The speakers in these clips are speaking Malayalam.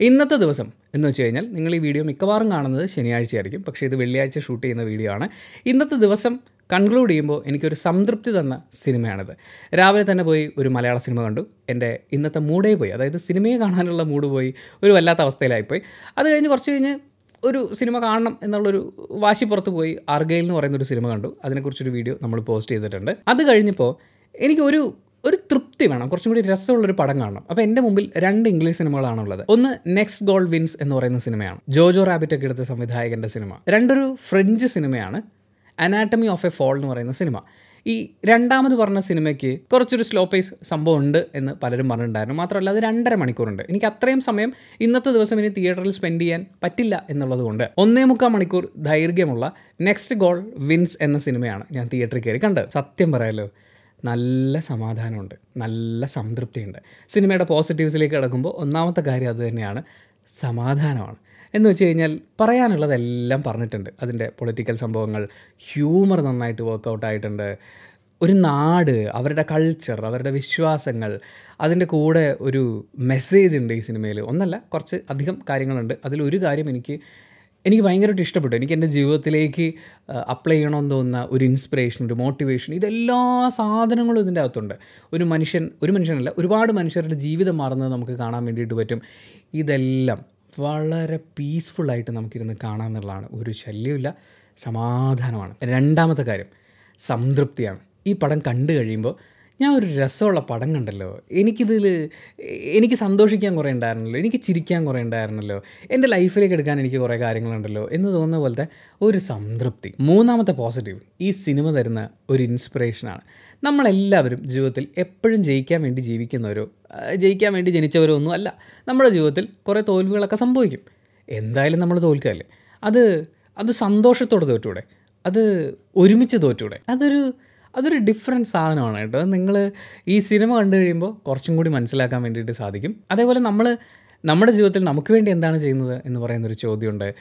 ഇന്നത്തെ ദിവസം എന്ന് വെച്ച് കഴിഞ്ഞാൽ നിങ്ങൾ ഈ വീഡിയോ മിക്കവാറും കാണുന്നത് ശനിയാഴ്ചയായിരിക്കും. പക്ഷേ ഇത് വെള്ളിയാഴ്ച ഷൂട്ട് ചെയ്യുന്ന വീഡിയോ ആണ്. ഇന്നത്തെ ദിവസം കൺക്ലൂഡ് ചെയ്യുമ്പോൾ എനിക്കൊരു സംതൃപ്തി തന്ന സിനിമയാണിത്. രാവിലെ തന്നെ പോയി ഒരു മലയാള സിനിമ കണ്ടു. എന്റെ ഇന്നത്തെ മൂഡേ പോയി. അതായത് സിനിമയെ കാണാനുള്ള മൂഡ് പോയി. ഒരു വല്ലാത്ത അവസ്ഥയിലായിപ്പോയി അത് കഴിഞ്ഞ് കുറച്ച് കഴിഞ്ഞ് ഒരു സിനിമ കാണണം എന്നുള്ളൊരു വാശി പുറത്ത് പോയി ആർഗയിൽ എന്ന് പറയുന്ന ഒരു സിനിമ കണ്ടു. അതിനെക്കുറിച്ചൊരു വീഡിയോ നമ്മൾ പോസ്റ്റ് ചെയ്തിട്ടുണ്ട്. അത് കഴിഞ്ഞപ്പോൾ എനിക്ക് ഒരു ഒരു തൃപ്തി വേണം. കുറച്ചും കൂടി രസമുള്ളൊരു പടം കാണണം. അപ്പോൾ എന്റെ മുമ്പിൽ രണ്ട് ഇംഗ്ലീഷ് സിനിമകളാണുള്ളത്. ഒന്ന് നെക്സ്റ്റ് ഗോൾ വിൻസ് എന്ന് പറയുന്ന സിനിമയാണ്. ജോജോ റാബിറ്റ് ഒക്കെ എടുത്ത സംവിധായകന്റെ സിനിമ. രണ്ടൊരു ഫ്രഞ്ച് സിനിമയാണ്. അനാട്ടമി ഓഫ് എ ഫോൾ എന്ന് പറയുന്ന സിനിമ. ഈ രണ്ടാമത് പറഞ്ഞ സിനിമയ്ക്ക് കുറച്ചൊരു സ്ലോ പേസ് സംഭവം ഉണ്ട് എന്ന് പലരും പറഞ്ഞിട്ടുണ്ടായിരുന്നു. മാത്രമല്ല അത് രണ്ടര മണിക്കൂറുണ്ട്. എനിക്ക് അത്രയും സമയം ഇന്നത്തെ ദിവസം ഇനി തിയേറ്ററിൽ സ്പെൻഡ് ചെയ്യാൻ പറ്റില്ല എന്നുള്ളതുകൊണ്ട് ഒന്നേ മുക്കാൽ മണിക്കൂർ ദൈർഘ്യമുള്ള നെക്സ്റ്റ് ഗോൾ വിൻസ് എന്ന സിനിമയാണ് ഞാൻ തിയേറ്ററിൽ കയറി കണ്ടത്. സത്യം പറയാലോ. നല്ല സമാധാനമുണ്ട്. നല്ല സംതൃപ്തിയുണ്ട്. സിനിമയുടെ പോസിറ്റീവ്സിലേക്ക് കിടക്കുമ്പോൾ ഒന്നാമത്തെ കാര്യം അത് തന്നെയാണ്. സമാധാനമാണ്. എന്ന് വെച്ച് കഴിഞ്ഞാൽ പറയാനുള്ളതെല്ലാം പറഞ്ഞിട്ടുണ്ട്. അതിന്റെ പൊളിറ്റിക്കൽ സംഭവങ്ങൾ ഹ്യൂമർ നന്നായിട്ട് വർക്കൗട്ട് ആയിട്ടുണ്ട്. ഒരു നാട് അവരുടെ കൾച്ചർ അവരുടെ വിശ്വാസങ്ങൾ അതിന്റെ കൂടെ ഒരു മെസ്സേജ് ഉണ്ട് ഈ സിനിമയിൽ. ഒന്നല്ല കുറച്ച് അധികം കാര്യങ്ങളുണ്ട്. അതിലൊരു കാര്യം എനിക്ക് എനിക്ക് ഭയങ്കരമായിട്ട് ഇഷ്ടപ്പെട്ടു. എനിക്ക് എന്റെ ജീവിതത്തിലേക്ക് അപ്ലൈ ചെയ്യണമെന്ന് തോന്നുന്ന ഒരു ഇൻസ്പിറേഷൻ ഒരു മോട്ടിവേഷൻ ഇതെല്ലാ സാധനങ്ങളും ഇതിന്റെ അകത്തുണ്ട്. ഒരു മനുഷ്യൻ ഒരു മനുഷ്യനല്ല ഒരുപാട് മനുഷ്യരുടെ ജീവിതം മാറുന്നത് നമുക്ക് കാണാൻ വേണ്ടിയിട്ട് പറ്റും. ഇതെല്ലാം വളരെ പീസ്ഫുള്ളായിട്ട് നമുക്കിരുന്ന് കാണാമെന്നുള്ളതാണ് ഒരു ശല്യമില്ല സമാധാനമാണ്. രണ്ടാമത്തെ കാര്യം സംതൃപ്തിയാണ്. ഈ പടം കണ്ടു കഴിയുമ്പോൾ ഞാൻ ഒരു രസമുള്ള പടം കണ്ടല്ലോ. എനിക്കിതിൽ എനിക്ക് സന്തോഷിക്കാൻ കുറേ ഉണ്ടായിരുന്നല്ലോ. എനിക്ക് ചിരിക്കാൻ കുറേ ഉണ്ടായിരുന്നല്ലോ. എന്റെ ലൈഫിലേക്ക് എടുക്കാൻ എനിക്ക് കുറേ കാര്യങ്ങളുണ്ടല്ലോ എന്ന് തോന്നുന്ന പോലത്തെ ഒരു സംതൃപ്തി. മൂന്നാമത്തെ പോസിറ്റീവ് ഈ സിനിമ തരുന്ന ഒരു ഇൻസ്പിറേഷനാണ്. നമ്മളെല്ലാവരും ജീവിതത്തിൽ എപ്പോഴും ജയിക്കാൻ വേണ്ടി ജീവിക്കുന്നവരോ ജയിക്കാൻ വേണ്ടി ജനിച്ചവരോ ഒന്നും അല്ല. നമ്മുടെ ജീവിതത്തിൽ കുറേ തോൽവികളൊക്കെ സംഭവിക്കും. എന്തായാലും നമ്മൾ തോൽക്കാല്ലേ? അത് അത് സന്തോഷത്തോടെ തോറ്റൂടെ? അത് ഒരുമിച്ച് തോറ്റൂടെ? അതൊരു അതൊരു ഡിഫറെന്റ് സാധനമാണ് കേട്ടോ. നിങ്ങൾ ഈ സിനിമ കണ്ടു കഴിയുമ്പോൾ കുറച്ചും കൂടി മനസ്സിലാക്കാൻ വേണ്ടിയിട്ട് സാധിക്കും. അതേപോലെ നമ്മൾ നമ്മുടെ ജീവിതത്തിൽ നമുക്ക് വേണ്ടി എന്താണ് ചെയ്യുന്നത് എന്ന് പറയുന്നൊരു ചോദ്യമുണ്ട്.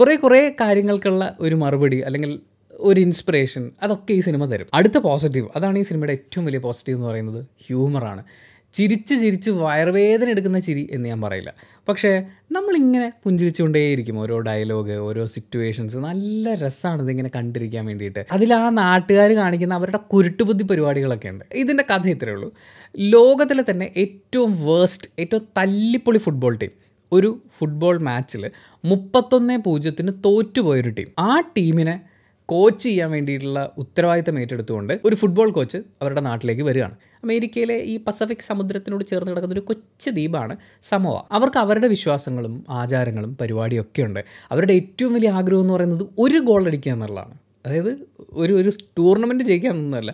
കുറേ കുറേ കാര്യങ്ങൾക്കുള്ള ഒരു മറുപടി അല്ലെങ്കിൽ ഒരു ഇൻസ്പിറേഷൻ അതൊക്കെ ഈ സിനിമ തരും. അടുത്ത പോസിറ്റീവ് അതാണ് ഈ സിനിമയുടെ ഏറ്റവും വലിയ പോസിറ്റീവ് എന്ന് പറയുന്നത് ഹ്യൂമറാണ് ചിരിച്ച് ചിരിച്ച് വയറുവേദന എടുക്കുന്ന ചിരി എന്ന് ഞാൻ പറയില്ല. പക്ഷേ നമ്മളിങ്ങനെ പുഞ്ചിരിച്ചുകൊണ്ടേയിരിക്കും ഓരോ ഡയലോഗ് ഓരോ സിറ്റുവേഷൻസ്. നല്ല രസമാണ് ഇതിങ്ങനെ കണ്ടിരിക്കാൻ വേണ്ടിയിട്ട്. അതിൽ ആ നാട്ടുകാർ കാണിക്കുന്ന അവരുടെ കുരുട്ടുബുദ്ധി പരിപാടികളൊക്കെ ഉണ്ട്. ഇതിന്റെ കഥ ഇത്രയേ ഉള്ളൂ. ലോകത്തിലെ തന്നെ ഏറ്റവും വേസ്റ്റ് ഏറ്റവും തല്ലിപ്പൊളി ഫുട്ബോൾ ടീം ഒരു ഫുട്ബോൾ മാച്ചിൽ മുപ്പത്തൊന്ന് പൂജ്യത്തിന് തോറ്റുപോയൊരു ടീം ആ ടീമിനെ കോച്ച് ചെയ്യാൻ വേണ്ടിയിട്ടുള്ള ഉത്തരവാദിത്തം ഏറ്റെടുത്തുകൊണ്ട് ഒരു ഫുട്ബോൾ കോച്ച് അവരുടെ നാട്ടിലേക്ക് വരികയാണ്. അമേരിക്കയിലെ ഈ പസഫിക് സമുദ്രത്തിനോട് ചേർന്ന് കിടക്കുന്ന ഒരു കൊച്ചു ദ്വീപാണ് സമോവ. അവർക്ക് അവരുടെ വിശ്വാസങ്ങളും ആചാരങ്ങളും പരിപാടിയും ഒക്കെ ഉണ്ട്. അവരുടെ ഏറ്റവും വലിയ ആഗ്രഹം എന്ന് പറയുന്നത് ഒരു ഗോൾ അടിക്കുക എന്നുള്ളതാണ്. അതായത് ഒരു ഒരു ടൂർണമെന്റ് ജയിക്കുക എന്നൊന്നുമല്ല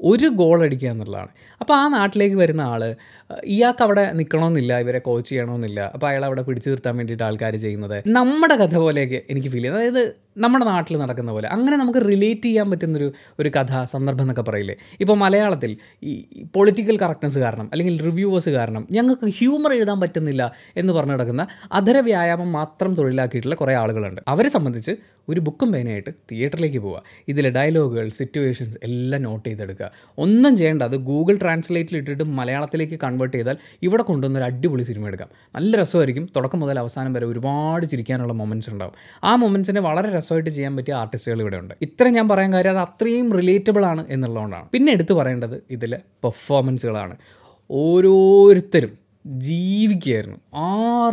ഒരു ഗോൾ അടിക്കുക എന്നുള്ളതാണ്. അപ്പോൾ ആ നാട്ടിലേക്ക് വരുന്ന ആൾ ഇയാൾക്ക് അവിടെ നിൽക്കണമെന്നില്ല ഇവരെ കോച്ച് ചെയ്യണമെന്നില്ല. അപ്പോൾ അയാൾ അവിടെ പിടിച്ചു നിർത്താൻ വേണ്ടിയിട്ട് ആൾക്കാർ ചെയ്യുന്നത്. നമ്മുടെ കഥ പോലെയൊക്കെ എനിക്ക് ഫീൽ ചെയ്യുന്നത് അതായത് നമ്മുടെ നാട്ടിൽ നടക്കുന്ന പോലെ. അങ്ങനെ നമുക്ക് റിലേറ്റ് ചെയ്യാൻ പറ്റുന്നൊരു ഒരു കഥ സന്ദർഭം എന്നൊക്കെ പറയില്ലേ? ഇപ്പോൾ മലയാളത്തിൽ ഈ പൊളിറ്റിക്കൽ കറക്റ്റ്നസ് കാരണം അല്ലെങ്കിൽ റിവ്യൂവേഴ്സ് കാരണം ഞങ്ങൾക്ക് ഹ്യൂമർ എഴുതാൻ പറ്റുന്നില്ല എന്ന് പറഞ്ഞു കിടക്കുന്ന അധര വ്യായാമം മാത്രം തൊഴിലാക്കിയിട്ടുള്ള കുറേ ആളുകളുണ്ട്. അവരെ സംബന്ധിച്ച് ഒരു ബുക്കും പേനയായിട്ട് തിയേറ്ററിലേക്ക് പോവുക. ഇതിലെ ഡയലോഗുകൾ സിറ്റുവേഷൻസ് എല്ലാം നോട്ട് ചെയ്തെടുക്കുക. ഒന്നും ചെയ്യേണ്ട അത് ഗൂഗിൾ ട്രാൻസ്ലേറ്റിൽ ഇട്ടിട്ട് മലയാളത്തിലേക്ക് കൺവേർട്ട് ചെയ്താൽ ഇവിടെ കൊണ്ടുവന്നൊരു അടിപൊളി സിനിമ എടുക്കാം. നല്ല രസമായിരിക്കും. തുടക്കം മുതൽ അവസാനം വരെ ഒരുപാട് ചിരിക്കാനുള്ള മൊമെന്റ്സ് ഉണ്ടാവും. ആ മൊമെന്റ്സിനെ വളരെ രസമായിട്ട് ചെയ്യാൻ പറ്റിയ ആർട്ടിസ്റ്റുകൾ ഇവിടെ ഉണ്ട്. ഇത്രയും ഞാൻ പറയാൻ കാര്യം അത് അത്രയും റിലേറ്റബിൾ ആണ് എന്നുള്ളതുകൊണ്ടാണ്. പിന്നെ എടുത്തു പറയേണ്ടത് ഇതിലെ പെർഫോമൻസുകളാണ് ഓരോരുത്തരും ജീവിക്കുകയായിരുന്നു. ആ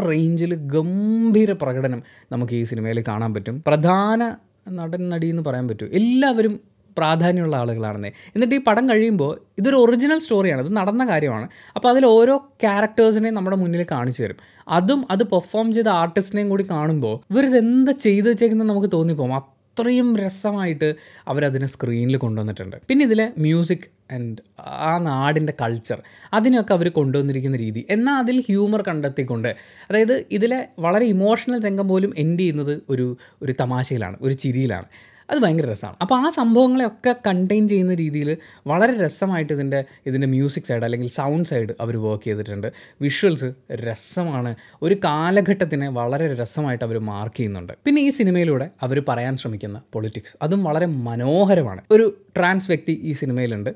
റേഞ്ചിൽ ഗംഭീര പ്രകടനം നമുക്ക് ഈ സിനിമയിൽ കാണാൻ പറ്റും. പ്രധാന നടൻ നടി എന്ന് പറയാൻ പറ്റും. എല്ലാവരും പ്രാധാന്യമുള്ള ആളുകളാണെന്നേ. എന്നിട്ട് ഈ പടം കഴിയുമ്പോൾ ഇതൊരു ഒറിജിനൽ സ്റ്റോറിയാണ് ഇത് നടന്ന കാര്യമാണ്. അപ്പോൾ അതിൽ ഓരോ ക്യാരക്ടേഴ്സിനെയും നമ്മുടെ മുന്നിൽ കാണിച്ചു തരും. അതും അത് പെർഫോം ചെയ്ത ആർട്ടിസ്റ്റിനെയും കൂടി കാണുമ്പോൾ ഇവരിതെന്താ ചെയ്തു വെച്ചേക്കുന്നത് നമുക്ക് തോന്നിപ്പോകും. അത്രയും രസമായിട്ട് അവരതിനെ സ്ക്രീനിൽ കൊണ്ടുവന്നിട്ടുണ്ട്. പിന്നെ ഇതിലെ മ്യൂസിക് ആൻഡ് ആ നാടിന്റെ കൾച്ചർ അതിനൊക്കെ അവർ കൊണ്ടുവന്നിരിക്കുന്ന രീതി. എന്നാൽ അതിൽ ഹ്യൂമർ കണ്ടെത്തിക്കൊണ്ട് അതായത് ഇതിലെ വളരെ ഇമോഷണൽ രംഗം പോലും എൻഡ് ചെയ്യുന്നത് ഒരു ഒരു തമാശയിലാണ്. ഒരു ചിരിയിലാണ്. അത് ഭയങ്കര രസമാണ്. അപ്പോൾ ആ സംഭവങ്ങളെയൊക്കെ കണ്ടെയ്ൻ ചെയ്യുന്ന രീതിയിൽ വളരെ രസമായിട്ട് ഇതിന്റെ ഇതിന്റെ മ്യൂസിക് സൈഡ് അല്ലെങ്കിൽ സൗണ്ട് സൈഡ് അവർ വർക്ക് ചെയ്തിട്ടുണ്ട്. വിഷ്വൽസ് രസമാണ്. ഒരു കാലഘട്ടത്തിനെ വളരെ രസമായിട്ട് അവർ മാർക്ക് ചെയ്യുന്നുണ്ട്. പിന്നെ ഈ സിനിമയിലൂടെ അവർ പറയാൻ ശ്രമിക്കുന്ന പൊളിറ്റിക്സ് അതും വളരെ മനോഹരമാണ്. ഒരു ട്രാൻസ് വ്യക്തി ഈ സിനിമയിലുണ്ട്.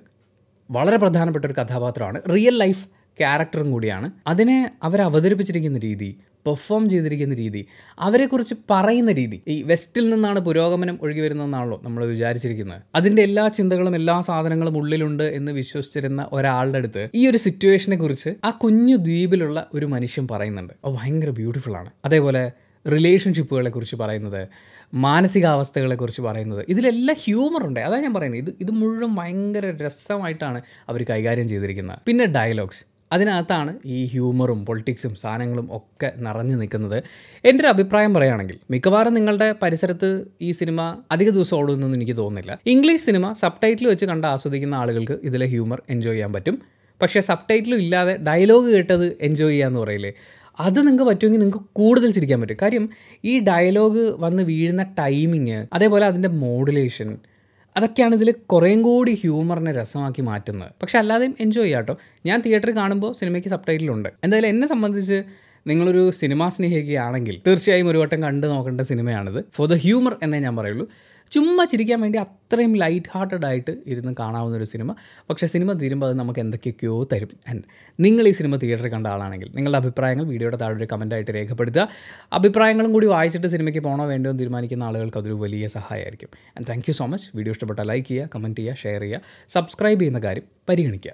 വളരെ പ്രധാനപ്പെട്ട ഒരു കഥാപാത്രമാണ്. റിയൽ ലൈഫ് ക്യാരക്ടറും കൂടിയാണ്. അതിനെ അവർ അവതരിപ്പിച്ചിരിക്കുന്ന രീതി പെർഫോം ചെയ്തിരിക്കുന്ന രീതി അവരെക്കുറിച്ച് പറയുന്ന രീതി ഈ വെസ്റ്റിൽ നിന്നാണ് പുരോഗമനം ഒഴുകി വരുന്നതെന്നാണല്ലോ നമ്മൾ വിചാരിച്ചിരിക്കുന്നത്. അതിന്റെ എല്ലാ ചിന്തകളും എല്ലാ സാധനങ്ങളും ഉള്ളിലുണ്ട് എന്ന് വിശ്വസിച്ചിരുന്ന ഒരാളുടെ അടുത്ത് ഈ ഒരു സിറ്റുവേഷനെ കുറിച്ച് ആ കുഞ്ഞു ദ്വീപിലുള്ള ഒരു മനുഷ്യൻ പറയുന്നുണ്ട്. അത് ഭയങ്കര ബ്യൂട്ടിഫുൾ ആണ്. അതേപോലെ റിലേഷൻഷിപ്പുകളെ കുറിച്ച് പറയുന്നത് മാനസികാവസ്ഥകളെക്കുറിച്ച് പറയുന്നത് ഇതിലെല്ലാം ഹ്യൂമർ ഉണ്ട്. അതാണ് ഞാൻ പറയുന്നത്. ഇത് ഇത് മുഴുവൻ ഭയങ്കര രസമായിട്ടാണ് അവർ കൈകാര്യം ചെയ്തിരിക്കുന്നത്. പിന്നെ ഡയലോഗ്സ്. അതിനകത്താണ് ഈ ഹ്യൂമറും പൊളിറ്റിക്സും സാധനങ്ങളും ഒക്കെ നിറഞ്ഞു നിൽക്കുന്നത്. എന്റെ ഒരു അഭിപ്രായം പറയുകയാണെങ്കിൽ മിക്കവാറും നിങ്ങളുടെ പരിസരത്ത് ഈ സിനിമ അധിക ദിവസം ഓടുമെന്നൊന്നും എനിക്ക് തോന്നുന്നില്ല. ഇംഗ്ലീഷ് സിനിമ സബ് ടൈറ്റിൽ വെച്ച് കണ്ട് ആസ്വദിക്കുന്ന ആളുകൾക്ക് ഇതിലെ ഹ്യൂമർ എൻജോയ് ചെയ്യാൻ പറ്റും. പക്ഷേ സബ് ടൈറ്റിലും ഇല്ലാതെ ഡയലോഗ് കേട്ടത് എൻജോയ് ചെയ്യാന്ന് പറയില്ലേ? അത് നിങ്ങൾക്ക് പറ്റുമെങ്കിൽ നിങ്ങൾക്ക് കൂടുതൽ ചിരിക്കാൻ പറ്റും. കാര്യം ഈ ഡയലോഗ് വന്ന് വീഴുന്ന ടൈമിങ് അതേപോലെ അതിന്റെ മോഡുലേഷൻ അതൊക്കെയാണ് ഇതിൽ കുറേം കൂടി ഹ്യൂമറിനെ രസമാക്കി മാറ്റുന്നത്. പക്ഷെ അല്ലാതെയും എൻജോയ് ചെയ്യാം കേട്ടോ ഞാൻ തിയേറ്ററിൽ കാണുമ്പോൾ സിനിമയ്ക്ക് സബ് ടൈറ്റിലുണ്ട് എന്തായാലും എന്നെ സംബന്ധിച്ച് നിങ്ങളൊരു സിനിമാ സ്നേഹിക്കുകയാണെങ്കിൽ തീർച്ചയായും ഒരു വട്ടം കണ്ടു നോക്കേണ്ട സിനിമയാണിത്. ഫോർ ദ ഹ്യൂമർ എന്നേ ഞാൻ പറയുള്ളൂ. ചുമ്മാ ചിരിക്കാൻ വേണ്ടി അത്രയും ലൈറ്റ് ഹാർട്ടഡ് ആയിട്ട് ഇരുന്ന് കാണാവുന്ന ഒരു സിനിമ. പക്ഷേ സിനിമ തീരുമ്പോൾ അത് നമുക്ക് എന്തൊക്കെയൊക്കെയോ തരും. ആൻഡ് നിങ്ങൾ ഈ സിനിമ തിയേറ്ററിൽ കണ്ട ആളാണെങ്കിൽ നിങ്ങളുടെ അഭിപ്രായങ്ങൾ വീഡിയോയുടെ താഴെ ഒരു കമന്റായിട്ട് രേഖപ്പെടുത്തുക. അഭിപ്രായങ്ങളും കൂടി വായിച്ചിട്ട് സിനിമയ്ക്ക് പോകണോ വേണ്ടോ എന്ന് തീരുമാനിക്കുന്ന ആളുകൾക്ക് അതൊരു വലിയ സഹായമായിരിക്കും. And thank so much video ഇഷ്ടപ്പെട്ടാൽ ലൈക്ക് ചെയ്യുക കമന്റ് ചെയ്യുക ഷെയർ ചെയ്യുക സബ്സ്ക്രൈബ് ചെയ്യുന്ന കാര്യം പരിഗണിക്കുക.